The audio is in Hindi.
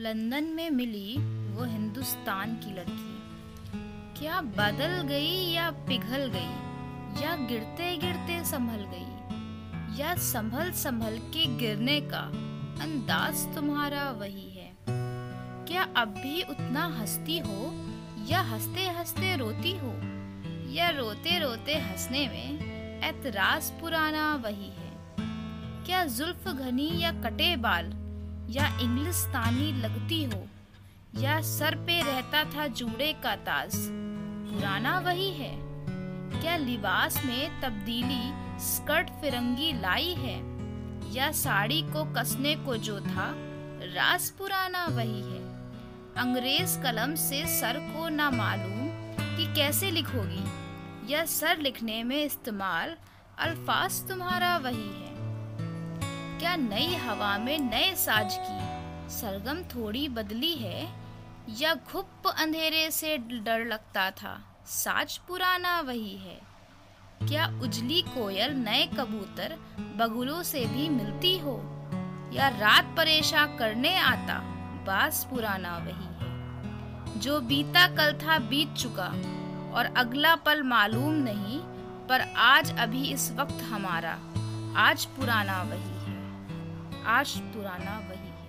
लंदन में मिली वो हिंदुस्तान की लड़की। क्या बदल गई या पिघल गई, या गिरते गिरते संभल गई, या संभल संभल के गिरने का अंदाज तुम्हारा वही है। क्या अब भी उतना हंसती हो, या हँसते हँसते रोती हो, या रोते रोते हंसने में ऐतराज पुराना वही है। क्या जुल्फ घनी या कटे बाल या इंग्लिस्तानी लगती हो, या सर पे रहता था जूड़े का ताज, पुराना वही है। क्या लिबास में तब्दीली स्कर्ट फिरंगी लाई है, या साड़ी को कसने को जो था, रास पुराना वही है। अंग्रेज़ कलम से सर को ना मालूम कि कैसे लिखोगी, या सर लिखने में इस्तेमाल अल्फाज तुम्हारा वही है। क्या नई हवा में नए साज की? सरगम थोड़ी बदली है, या घुप अंधेरे से डर लगता था? साज पुराना वही है। क्या उजली कोयल नए कबूतर बगुलों से भी मिलती हो? या रात परेशा करने आता, बास पुराना वही है। जो बीता कल था बीत चुका, और अगला पल मालूम नहीं, पर आज अभी इस वक्त हमारा, आज पुराना वही आज पुराना वही है।